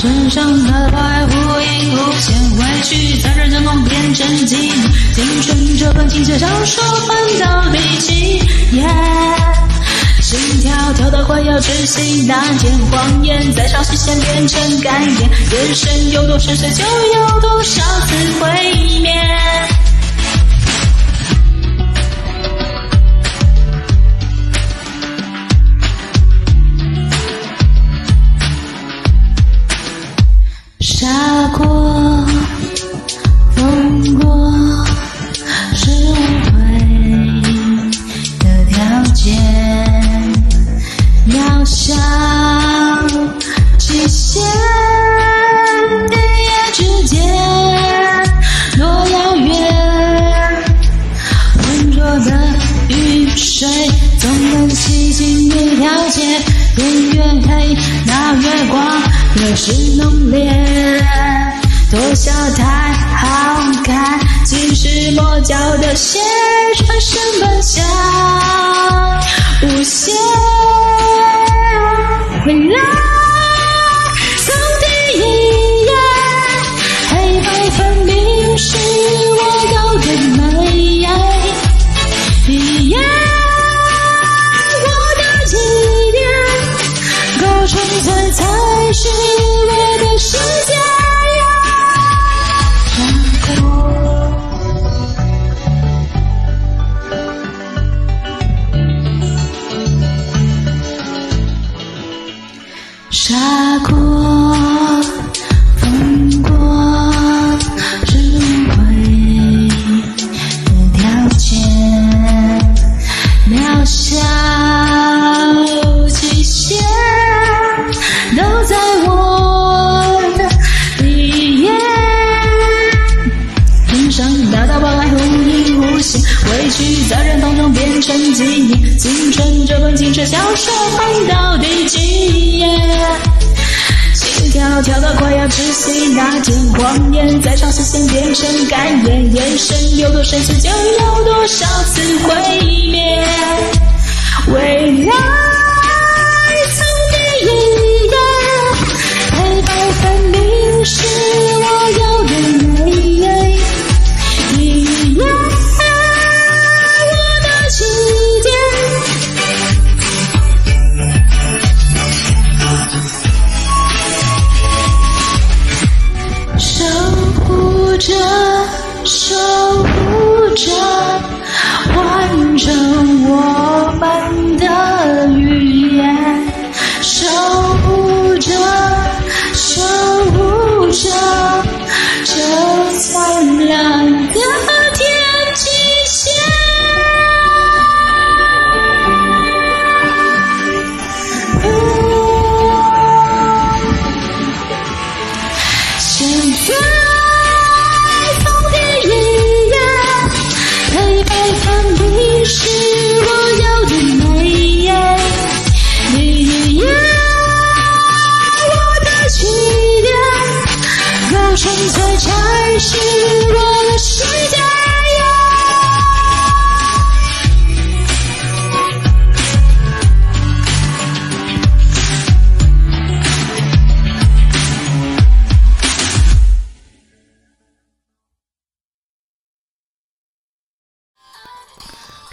身上的白忽隐忽现，委屈在人中变成经历，青春这份情节小说翻到第几页心跳跳得快要窒息，那间谎言在伤心前变成概念，人生有多深邃，就有多少次毁灭。渺小极限，一夜之间多遥远。浑浊的雨水总能洗净一条街，天越黑，那月光越是浓烈。多笑太好看，青石抹角的鞋，转身奔向踏过，当中变成纪念，青春这本青春小说翻到第几页？心跳跳得快要窒息，那件谎言在上视线变成干裂，眼神有多深邃，就有多少次毁灭。未来